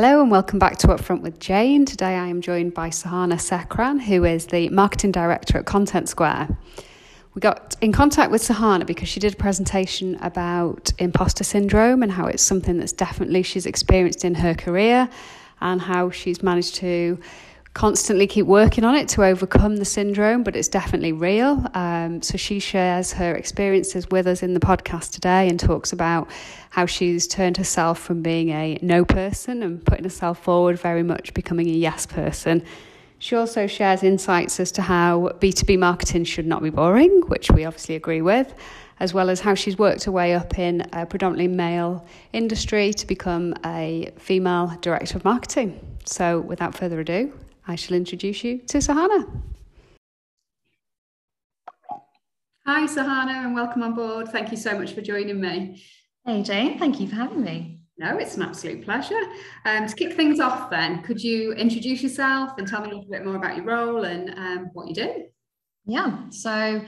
Hello and welcome back to Upfront with Jane. Today I am joined by Sahana Sekaran, who is the Marketing Director at Content Square. We got in contact with Sahana because she did a presentation about imposter syndrome and how it's something that's definitely she's experienced in her career and how she's managed to constantly keep working on it to overcome the syndrome, but it's definitely real. Um, so she shares her experiences with us in the podcast today and talks about how she's turned herself from being a no person and putting herself forward, very much becoming a yes person. She also shares insights as to how B2B marketing should not be boring, which we obviously agree with, as well as how she's worked her way up in a predominantly male industry to become a female director of marketing. So, without further ado, I shall introduce you to Sahana. Hi, Sahana, and welcome on board. Thank you so much for joining me. Hey, Jane, thank you for having me. No, it's an absolute pleasure. Um, to kick things off, then, could you introduce yourself and tell me a little bit more about your role and um, what you do? Yeah, so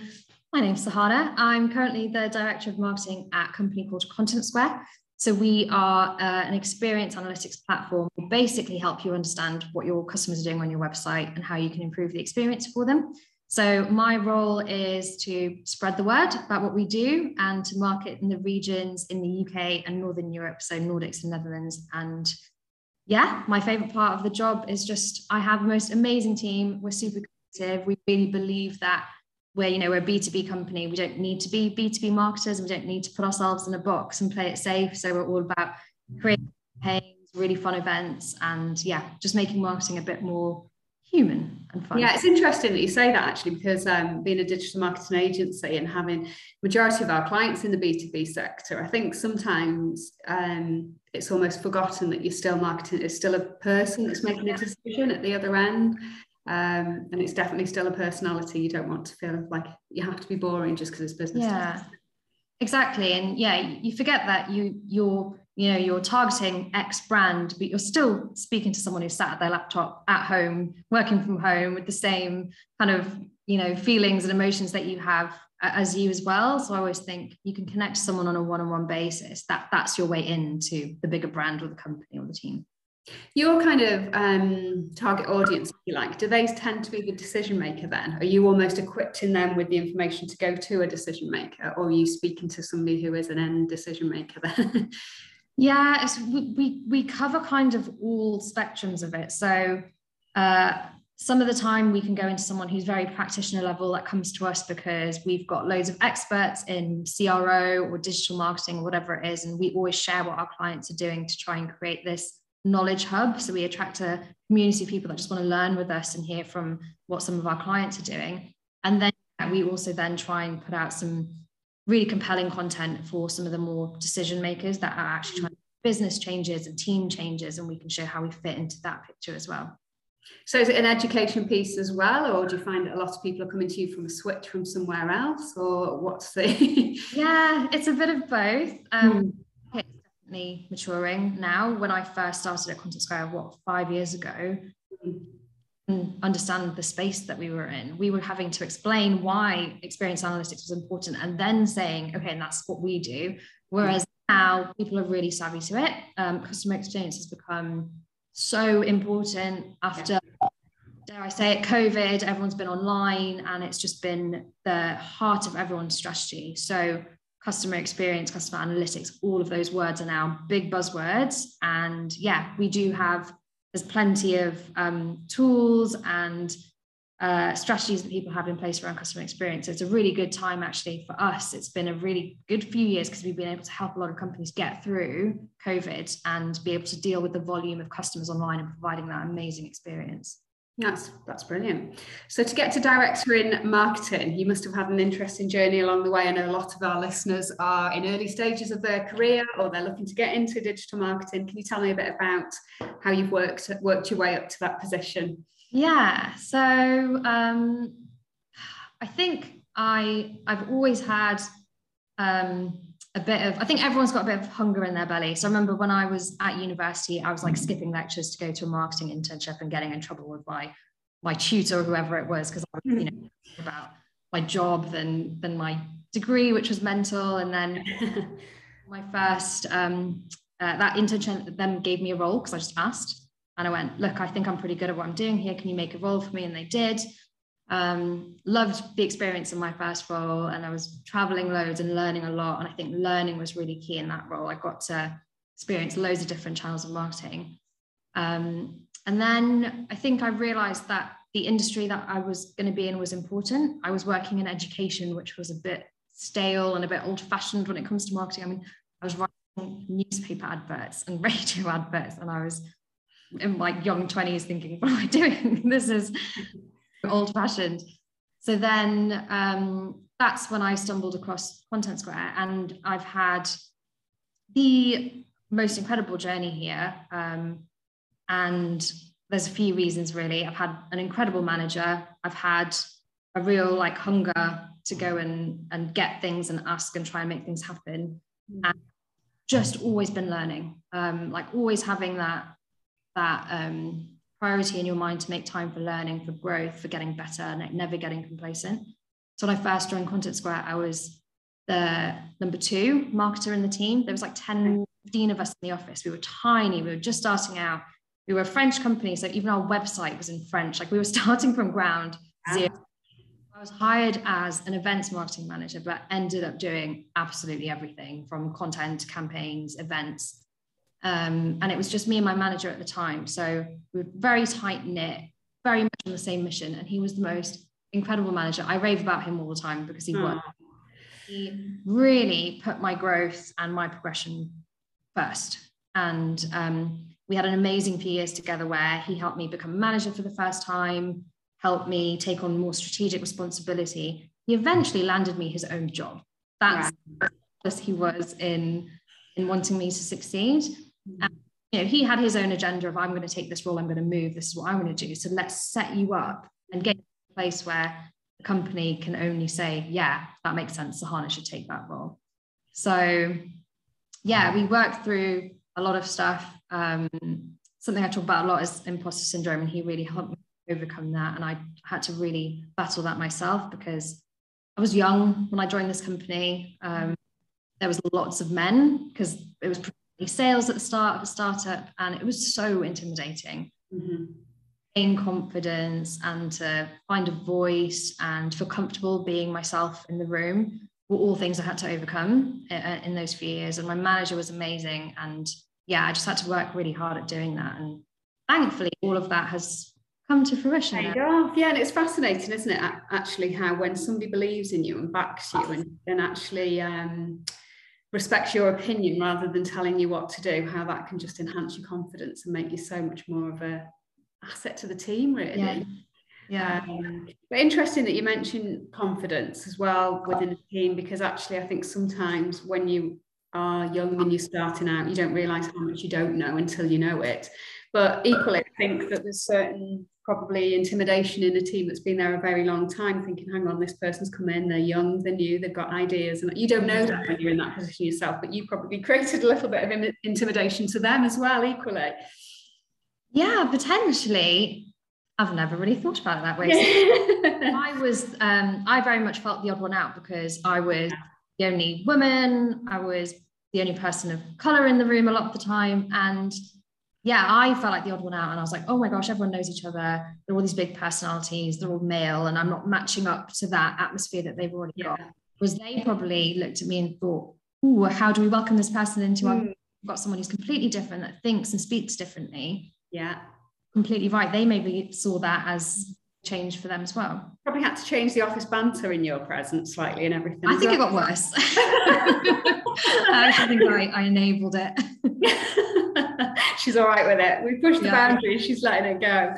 my name's Sahana. I'm currently the Director of Marketing at a company called Content Square. So we are uh, an experience analytics platform. We basically help you understand what your customers are doing on your website and how you can improve the experience for them. So my role is to spread the word about what we do and to market in the regions in the UK and Northern Europe, so Nordics and Netherlands. And yeah, my favorite part of the job is just I have the most amazing team. We're super creative. We really believe that we're you know we're a b2b company we don't need to be b2b marketers and we don't need to put ourselves in a box and play it safe. So we're all about creating campaigns really fun events and yeah just making marketing a bit more human and fun. Yeah it's interesting that you say that actually because um, being a digital marketing agency and having majority of our clients in the b2b sector i think sometimes um, it's almost forgotten that you're still marketing it's still a person that's making a decision at the other end um, and it's definitely still a personality. You don't want to feel like you have to be boring just because it's business. Yeah, exactly. And yeah, you forget that you you're you know you're targeting X brand, but you're still speaking to someone who's sat at their laptop at home, working from home with the same kind of you know feelings and emotions that you have as you as well. So I always think you can connect to someone on a one-on-one basis. That that's your way into the bigger brand or the company or the team. Your kind of um, target audience, if you like, do they tend to be the decision maker then? Are you almost equipping them with the information to go to a decision maker, or are you speaking to somebody who is an end decision maker then? yeah, we, we, we cover kind of all spectrums of it. So uh, some of the time we can go into someone who's very practitioner level that comes to us because we've got loads of experts in CRO or digital marketing or whatever it is. And we always share what our clients are doing to try and create this knowledge hub. So we attract a community of people that just want to learn with us and hear from what some of our clients are doing. And then we also then try and put out some really compelling content for some of the more decision makers that are actually trying business changes and team changes, and we can show how we fit into that picture as well. So is it an education piece as well, or do you find that a lot of people are coming to you from a switch from somewhere else, or what's the? yeah, it's a bit of both. Um, mm definitely maturing now. When I first started at Content Square, what, five years ago, understand the space that we were in. We were having to explain why experience analytics was important and then saying, okay, and that's what we do. Whereas now people are really savvy to it. Um, customer experience has become so important after, dare I say it, COVID, everyone's been online and it's just been the heart of everyone's strategy. So customer experience, customer analytics, all of those words are now big buzzwords. And yeah, we do have, there's plenty of um, tools and uh, strategies that people have in place around customer experience. So it's a really good time actually for us. It's been a really good few years because we've been able to help a lot of companies get through COVID and be able to deal with the volume of customers online and providing that amazing experience. That's that's brilliant. So to get to director in marketing, you must have had an interesting journey along the way. I know a lot of our listeners are in early stages of their career or they're looking to get into digital marketing. Can you tell me a bit about how you've worked worked your way up to that position? Yeah. So um, I think I I've always had um, a bit of i think everyone's got a bit of hunger in their belly so i remember when i was at university i was like skipping lectures to go to a marketing internship and getting in trouble with my my tutor or whoever it was because i was you know about my job than than my degree which was mental and then my first um, uh, that internship then gave me a role because I just asked. And I went, look, I think I'm pretty good at what I'm doing here. Can you make a role for me? And they did. Um, loved the experience in my first role. And I was traveling loads and learning a lot. And I think learning was really key in that role. I got to experience loads of different channels of marketing. Um, and then I think I realized that the industry that I was going to be in was important. I was working in education, which was a bit stale and a bit old fashioned when it comes to marketing. I mean, I was writing newspaper adverts and radio adverts, and I was in my young 20s thinking, what am I doing? this is old fashioned. So then um, that's when I stumbled across Content Square, and I've had the most incredible journey here. Um, and there's a few reasons really. I've had an incredible manager. I've had a real like hunger to go and and get things and ask and try and make things happen. Mm. And just always been learning. Um, like always having that that um, priority in your mind to make time for learning, for growth, for getting better, and never getting complacent. So when I first joined Content Square, I was the number two marketer in the team. There was like 10, 15 of us in the office. We were tiny. We were just starting out we were a French company, so even our website was in French. Like we were starting from ground zero. I was hired as an events marketing manager, but ended up doing absolutely everything from content, campaigns, events. Um, and it was just me and my manager at the time. So we were very tight knit, very much on the same mission. And he was the most incredible manager. I rave about him all the time because he worked. He really put my growth and my progression first. And um, we had an amazing few years together where he helped me become manager for the first time, helped me take on more strategic responsibility. He eventually landed me his own job. That's as he was in in wanting me to succeed. And, you know, he had his own agenda of I'm going to take this role, I'm going to move, this is what I'm going to do. So let's set you up and get a place where the company can only say, yeah, that makes sense. Sahana should take that role. So yeah, we worked through a lot of stuff. Um, something I talk about a lot is imposter syndrome, and he really helped me overcome that. And I had to really battle that myself because I was young when I joined this company. Um, there was lots of men because it was sales at the start of a startup, and it was so intimidating. Mm-hmm. Gain confidence and to find a voice and feel comfortable being myself in the room were all things I had to overcome in, uh, in those few years. And my manager was amazing. And yeah, I just had to work really hard at doing that. And thankfully, all of that has come to fruition. There you go. Yeah, and it's fascinating, isn't it? Actually, how when somebody believes in you and backs you and, and actually um, respects your opinion rather than telling you what to do, how that can just enhance your confidence and make you so much more of a asset to the team, really. Yeah. Yeah. Um, but interesting that you mentioned confidence as well within a team because actually I think sometimes when you are young and you're starting out, you don't realize how much you don't know until you know it. But equally, I think that there's certain probably intimidation in a team that's been there a very long time, thinking, hang on, this person's come in, they're young, they're new, they've got ideas. And you don't know that when you're in that position yourself, but you probably created a little bit of intimidation to them as well, equally. Yeah, potentially. I've never really thought about it that way. I was, um, I very much felt the odd one out because I was the only woman, I was the only person of color in the room a lot of the time. And yeah, I felt like the odd one out. And I was like, oh my gosh, everyone knows each other. They're all these big personalities, they're all male, and I'm not matching up to that atmosphere that they've already yeah. got. Was they probably looked at me and thought, oh, how do we welcome this person into mm. our We've got someone who's completely different that thinks and speaks differently. Yeah completely right. They maybe saw that as change for them as well. Probably had to change the office banter in your presence slightly and everything. I think it got worse. I think I, I enabled it. she's all right with it. We pushed the yeah. boundaries, she's letting it go.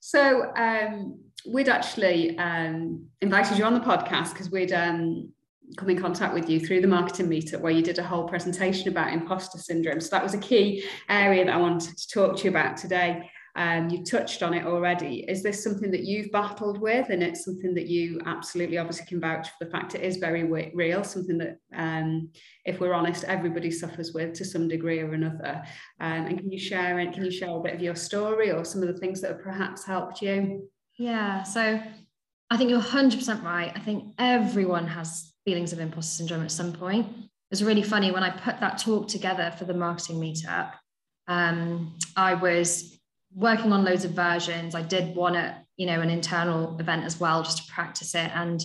So um, we'd actually um, invited you on the podcast because we'd um, come in contact with you through the marketing meetup where you did a whole presentation about imposter syndrome. So that was a key area that I wanted to talk to you about today. Um, you touched on it already. Is this something that you've battled with, and it's something that you absolutely, obviously, can vouch for the fact it is very real, something that, um, if we're honest, everybody suffers with to some degree or another. Um, and can you share it? Can you share a bit of your story or some of the things that have perhaps helped you? Yeah. So I think you're 100% right. I think everyone has feelings of imposter syndrome at some point. It was really funny when I put that talk together for the marketing meetup. Um, I was working on loads of versions. I did one at you know an internal event as well, just to practice it. And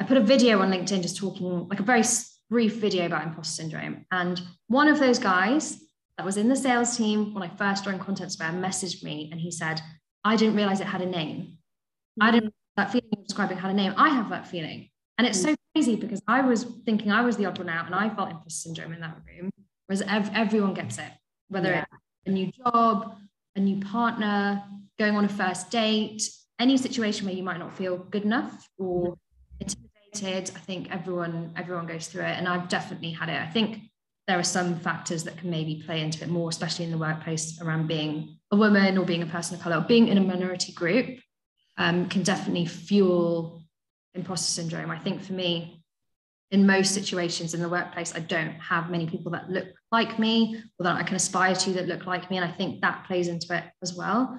I put a video on LinkedIn, just talking like a very brief video about imposter syndrome. And one of those guys that was in the sales team when I first joined Content Square messaged me, and he said, "I didn't realize it had a name. Mm. I didn't that feeling of describing had a name. I have that feeling." And it's so crazy because I was thinking I was the odd one out and I felt imposter syndrome in that room, whereas ev- everyone gets it, whether yeah. it's a new job, a new partner, going on a first date, any situation where you might not feel good enough or intimidated. I think everyone everyone goes through it, and I've definitely had it. I think there are some factors that can maybe play into it more, especially in the workplace around being a woman or being a person of color, or being in a minority group, um, can definitely fuel imposter syndrome. I think for me, in most situations in the workplace, I don't have many people that look like me or that I can aspire to that look like me. And I think that plays into it as well.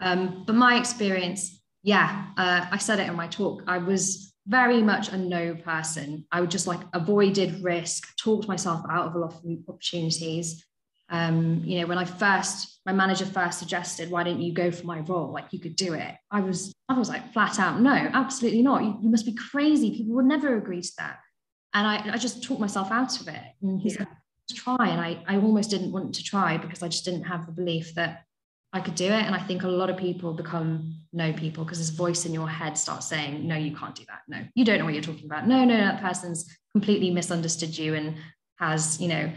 Um, but my experience, yeah, uh, I said it in my talk. I was very much a no person. I would just like avoided risk, talked myself out of a lot of opportunities. Um, you know, when I first, my manager first suggested, why don't you go for my role? Like you could do it. I was, I was like flat out, no, absolutely not. You, you must be crazy. People would never agree to that. And I, I just talked myself out of it. And he yeah. said, try. And I, I almost didn't want to try because I just didn't have the belief that I could do it. And I think a lot of people become no people because this voice in your head starts saying, no, you can't do that. No, you don't know what you're talking about. No, no, that person's completely misunderstood you and has, you know,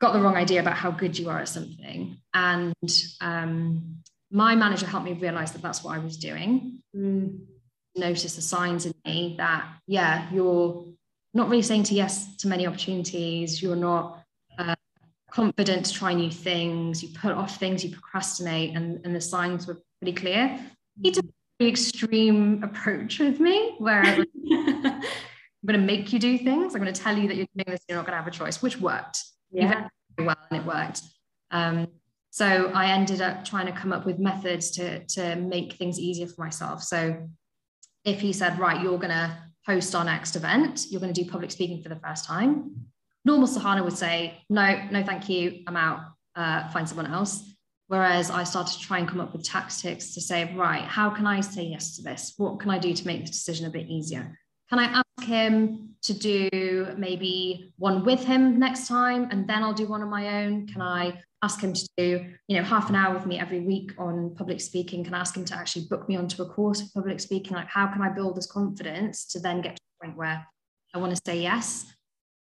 got the wrong idea about how good you are at something. And um, my manager helped me realize that that's what I was doing. Mm. Notice the signs in me that, yeah, you're not really saying to yes to many opportunities. You're not uh, confident to try new things. You put off things, you procrastinate, and, and the signs were pretty clear. He took an extreme approach with me where I'm going to make you do things. I'm going to tell you that you're doing this, you're not going to have a choice, which worked yeah. well and it worked. Um, so I ended up trying to come up with methods to, to make things easier for myself. So if he said, right, you're going to host our next event, you're going to do public speaking for the first time. Normal Sahana would say, no, no, thank you, I'm out, uh, find someone else. Whereas I started to try and come up with tactics to say, right, how can I say yes to this? What can I do to make the decision a bit easier? Can I ask him to do maybe one with him next time and then I'll do one on my own? Can I ask him to do, you know, half an hour with me every week on public speaking? Can I ask him to actually book me onto a course of public speaking? Like, how can I build this confidence to then get to the point where I want to say yes?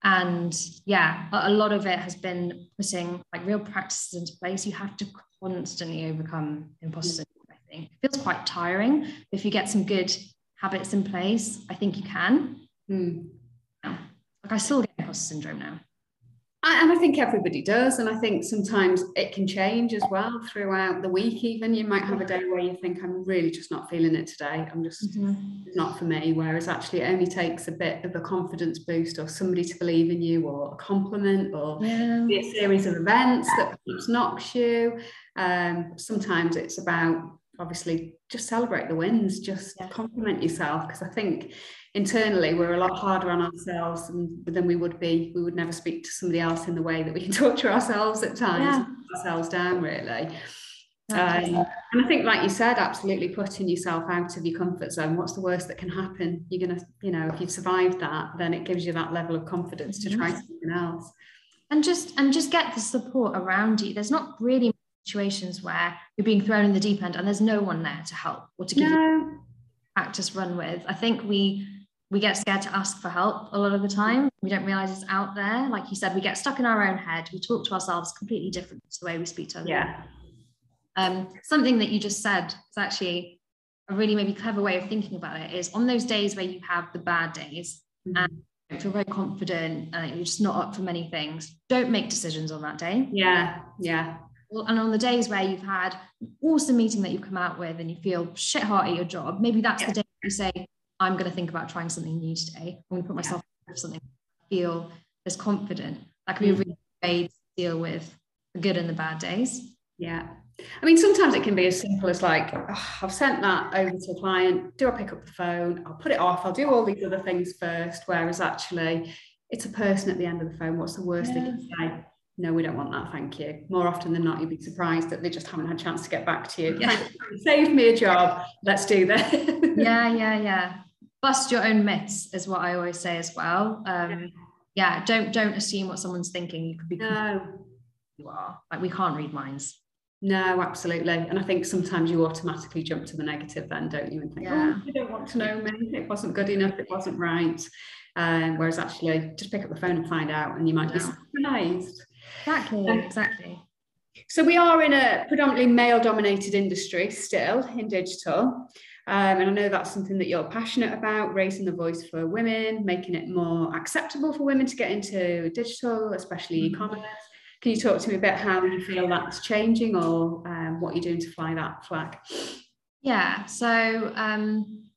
And yeah, a lot of it has been putting like real practices into place. You have to constantly overcome imposter syndrome, I think. It feels quite tiring. If you get some good habits in place, I think you can. Mm. Yeah. Like I still get imposter syndrome now and I think everybody does. And I think sometimes it can change as well throughout the week, even. You might have a day where you think, I'm really just not feeling it today. I'm just mm-hmm. not for me. Whereas actually, it only takes a bit of a confidence boost or somebody to believe in you or a compliment or yeah. a series of events that perhaps knocks you. Um, sometimes it's about obviously just celebrate the wins, just yeah. compliment yourself. Because I think internally we're a lot harder on ourselves than, we would be. We would never speak to somebody else in the way that we can talk to ourselves at times, yeah. ourselves down really. Um, and I think, like you said, absolutely putting yourself out of your comfort zone. What's the worst that can happen? You're gonna, you know, if you've survived that, then it gives you that level of confidence to try something else. And just and just get the support around you. There's not really situations where you're being thrown in the deep end and there's no one there to help or to give no. you practice run with. I think we we get scared to ask for help a lot of the time. We don't realize it's out there. Like you said, we get stuck in our own head. We talk to ourselves completely different to the way we speak to others. Yeah. Um, something that you just said is actually a really maybe clever way of thinking about it is on those days where you have the bad days mm-hmm. and you feel very confident and you're just not up for many things, don't make decisions on that day. Yeah. Yeah. Well, and on the days where you've had an awesome meeting that you've come out with and you feel shit hot at your job, maybe that's yeah. the day you say, I'm going to think about trying something new today. I'm going to put myself yeah. something, feel as confident. That can be a mm. really way to deal with the good and the bad days. Yeah. I mean, sometimes it can be as simple as like, oh, I've sent that over to a client. Do I pick up the phone? I'll put it off. I'll do all these other things first. Whereas actually, it's a person at the end of the phone. What's the worst yeah. they can say? No, we don't want that, thank you. More often than not, you'd be surprised that they just haven't had a chance to get back to you. Yeah. Save me a job. Let's do that. yeah, yeah, yeah. Bust your own myths is what I always say as well. Um, yeah, don't don't assume what someone's thinking. You could be no. you are like we can't read minds. No, absolutely. And I think sometimes you automatically jump to the negative then, don't you? And think, yeah. oh, you don't want to know me. It wasn't good enough. It wasn't right. Um, whereas actually, just pick up the phone and find out, and you might be surprised. Exactly. Um, exactly. So we are in a predominantly male-dominated industry still in digital. Um, and I know that's something that you're passionate about, raising the voice for women, making it more acceptable for women to get into digital, especially mm-hmm. e-commerce. Can you talk to me about how you feel that's changing or um, what you're doing to fly that flag? Yeah, so um,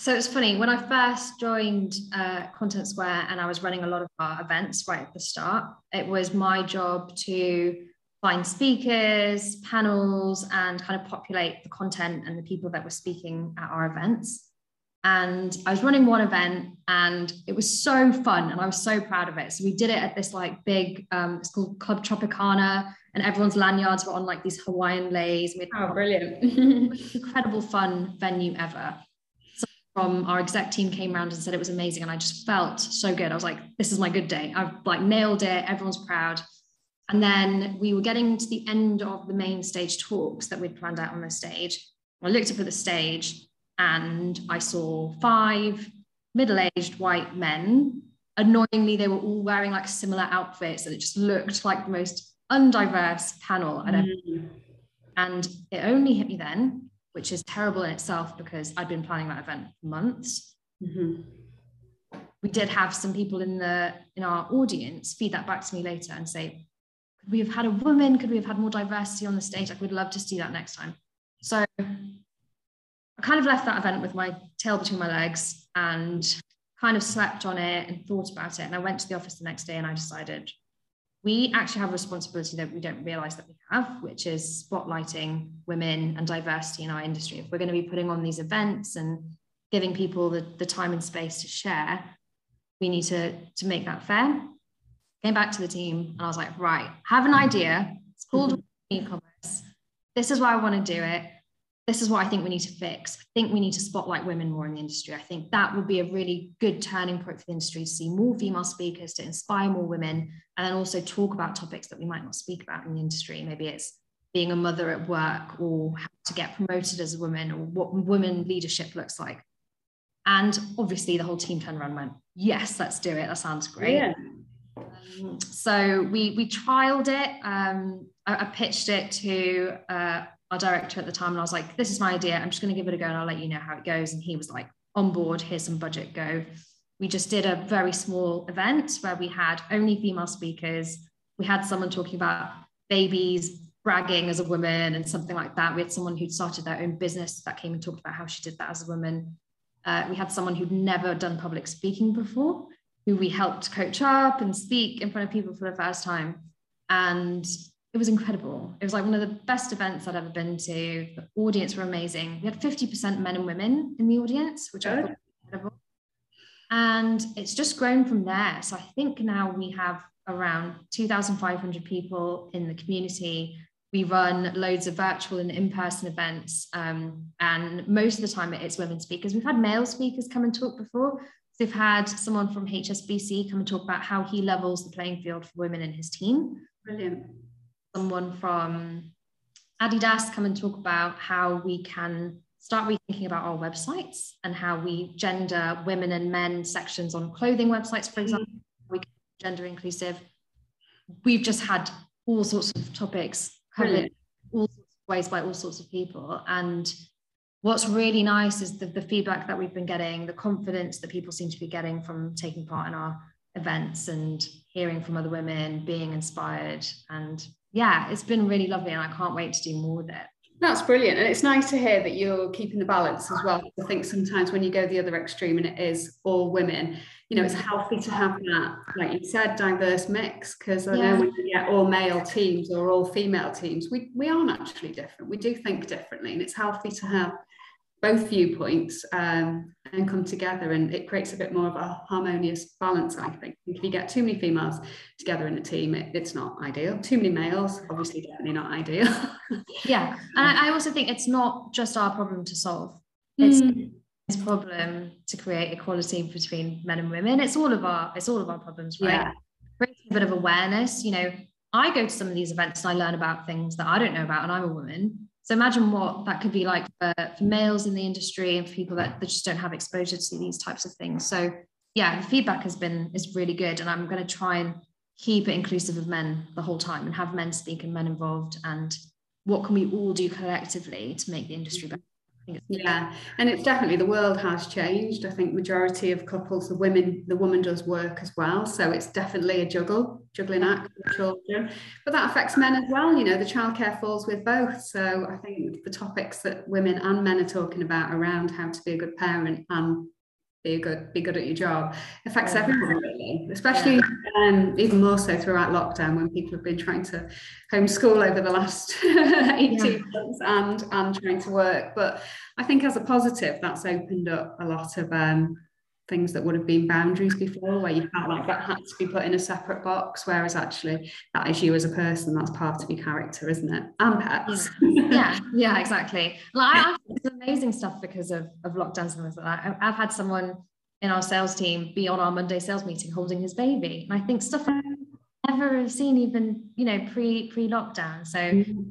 so it's funny when I first joined uh, Content Square and I was running a lot of our events right at the start. It was my job to find speakers, panels, and kind of populate the content and the people that were speaking at our events. And I was running one event and it was so fun and I was so proud of it. So we did it at this like big, um, it's called Club Tropicana and everyone's lanyards were on like these Hawaiian leis. Oh, brilliant. incredible fun venue ever. From our exec team came around and said it was amazing. And I just felt so good. I was like, this is my good day. I've like nailed it. Everyone's proud. And then we were getting to the end of the main stage talks that we'd planned out on the stage. I looked up at the stage and I saw five middle-aged white men. Annoyingly, they were all wearing like similar outfits, and it just looked like the most undiverse panel I'd. Mm. And it only hit me then, which is terrible in itself because I'd been planning that event for months. Mm-hmm. We did have some people in the in our audience feed that back to me later and say, "Could we have had a woman? Could we have had more diversity on the stage? Like, we'd love to see that next time." So I kind of left that event with my tail between my legs and kind of slept on it and thought about it. And I went to the office the next day and I decided we actually have a responsibility that we don't realize that we have, which is spotlighting women and diversity in our industry. If we're going to be putting on these events and giving people the, the time and space to share, we need to, to make that fair. Came back to the team and I was like, right, have an idea. It's called mm-hmm. e-commerce. This is why I want to do it this is what I think we need to fix. I think we need to spotlight women more in the industry. I think that would be a really good turning point for the industry to see more female speakers, to inspire more women, and then also talk about topics that we might not speak about in the industry. Maybe it's being a mother at work or how to get promoted as a woman or what women leadership looks like. And obviously, the whole team turned around and went, Yes, let's do it. That sounds great. Yeah. So we we trialed it. Um, I, I, pitched it to uh, our director at the time and I was like, this is my idea. I'm just going to give it a go and I'll let you know how it goes. And he was like, on board, here's some budget, go. We just did a very small event where we had only female speakers. We had someone talking about babies, bragging as a woman, and something like that. We had someone who'd started their own business that came and talked about how she did that as a woman. Uh, we had someone who'd never done public speaking before, who we helped coach up and speak in front of people for the first time. And it was incredible. It was like one of the best events I'd ever been to. The audience were amazing. We had 50% men and women in the audience, which I thought was incredible. And it's just grown from there. So I think now we have around 2,500 people in the community. We run loads of virtual and in-person events. Um, and most of the time it's women speakers. We've had male speakers come and talk before. We've had someone from HSBC come and talk about how he levels the playing field for women in his team. Brilliant someone from Adidas come and talk about how we can start rethinking about our websites and how we gender women and men sections on clothing websites, for example, mm-hmm. we can gender inclusive. We've just had all sorts of topics covered all sorts of ways by all sorts of people. And what's really nice is the, the feedback that we've been getting, the confidence that people seem to be getting from taking part in our events and hearing from other women, being inspired and yeah, it's been really lovely and I can't wait to do more with it. That's brilliant. And it's nice to hear that you're keeping the balance as well. I think sometimes when you go the other extreme and it is all women, you know, it's healthy to have that, like you said, diverse mix. Because I yeah. know when you get all male teams or all female teams, we, we are naturally different. We do think differently. And it's healthy to have both viewpoints um, and come together and it creates a bit more of a harmonious balance i think. If you get too many females together in a team it, it's not ideal. Too many males obviously definitely not ideal. Yeah and I, I, also think it's not just our problem to solve. It's mm. this problem to create equality between men and women. It's all of our it's all of our problems right? Yeah. a bit of awareness you know. I go to some of these events and i learn about things that i don't know about and i'm a woman so imagine what that could be like for, for males in the industry and for people that, that just don't have exposure to these types of things. So yeah, the feedback has been is really good, and I'm going to try and keep it inclusive of men the whole time and have men speak and men involved. And what can we all do collectively to make the industry better? Yeah. And it's definitely the world has changed. I think majority of couples the women the woman does work as well. So it's definitely a juggle juggling act with children. But that affects men as well you know the childcare falls with both. So i think the topics that women and men are talking about around how to be a good parent and be good be good at your job affects yeah. everyone really especially yeah. um, even more so throughout lockdown when people have been trying to homeschool over the last 18 yeah. months and and trying to work but i think as a positive that's opened up a lot of um, things that would have been boundaries before where you felt like that had to be put in a separate box whereas actually that is you as a person that's part of your character isn't it? And pets. Yeah. Yeah, exactly. Like I, it's amazing stuff because of, of lockdowns and things like that. I've had someone in our sales team be on our Monday sales meeting holding his baby and I think stuff I never have seen even you know pre pre lockdown so mm-hmm.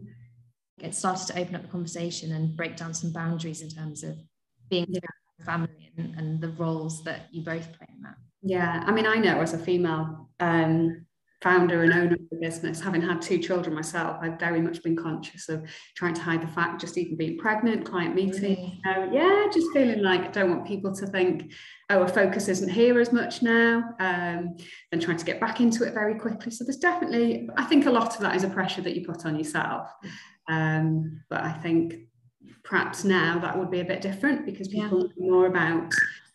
it started to open up the conversation and break down some boundaries in terms of being yeah family and, and the roles that you both play in that. Yeah, I mean, I know as a female um, founder and owner of the business, having had two children myself, I've very much been conscious of trying to hide the fact, just even being pregnant, client meeting. Really? yeah, just feeling like I don't want people to think, oh, a focus isn't here as much now, um, and trying to get back into it very quickly. So there's definitely, I think a lot of that is a pressure that you put on yourself. Um, but I think perhaps now that would be a bit different because people yeah. know more about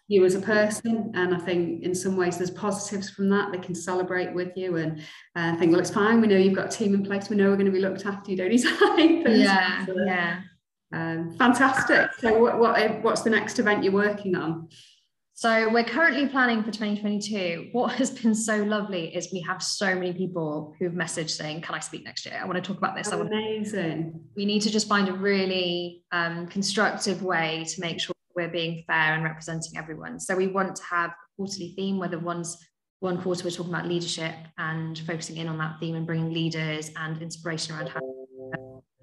you as a person. And i think in some ways there's positives from that. They can celebrate with you and uh, think well it's fine. We know you've got a team in place. We know we're going to be looked after. You don't need to yeah yeah. um, fantastic. So what, what what's the next event you're working on so we're currently planning for 2022. What has been so lovely is we have so many people who've messaged saying, "Can I speak next year? I want to talk about this." Oh, amazing. We need to just find a really um, constructive way to make sure we're being fair and representing everyone. So we want to have a quarterly theme, whether one's one quarter we're talking about leadership and focusing in on that theme and bringing leaders and inspiration around how.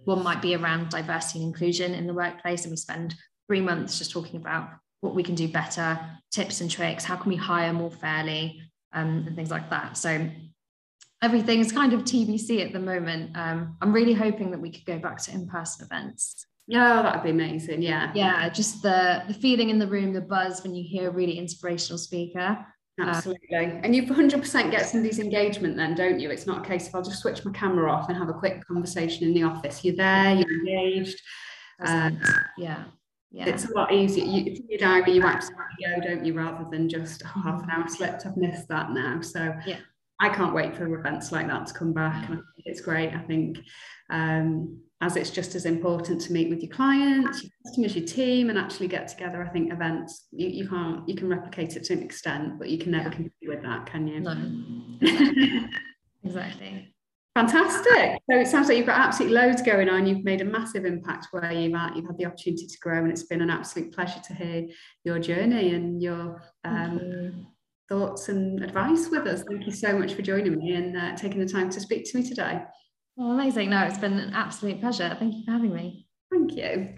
One might be around diversity and inclusion in the workplace, and we spend three months just talking about what we can do better, tips and tricks, how can we hire more fairly, um, and things like that. So everything is kind of TBC at the moment. Um, I'm really hoping that we could go back to in-person events. Yeah, that'd be amazing. Yeah. Yeah, just the the feeling in the room, the buzz when you hear a really inspirational speaker. Absolutely. Um, and you 100% get somebody's engagement then, don't you? It's not a case of I'll just switch my camera off and have a quick conversation in the office. You're there, you're engaged. Uh, yeah yeah. it's a lot easier. You, in your diary, you absolutely go, don't you, rather than just oh, half an hour slipped. I've missed that now. So yeah. I can't wait for events like that to come back. And I think it's great. I think um, as it's just as important to meet with your clients, your customers, your team, and actually get together. I think events you, you can't you can replicate it to an extent, but you can never yeah. compete with that, can you? No. exactly. Fantastic. So it sounds like you've got absolutely loads going on. You've made a massive impact where you've at. You've had the opportunity to grow, and it's been an absolute pleasure to hear your journey and your um, you. thoughts and advice with us. Thank you so much for joining me and uh, taking the time to speak to me today. Oh, amazing. No, it's been an absolute pleasure. Thank you for having me. Thank you.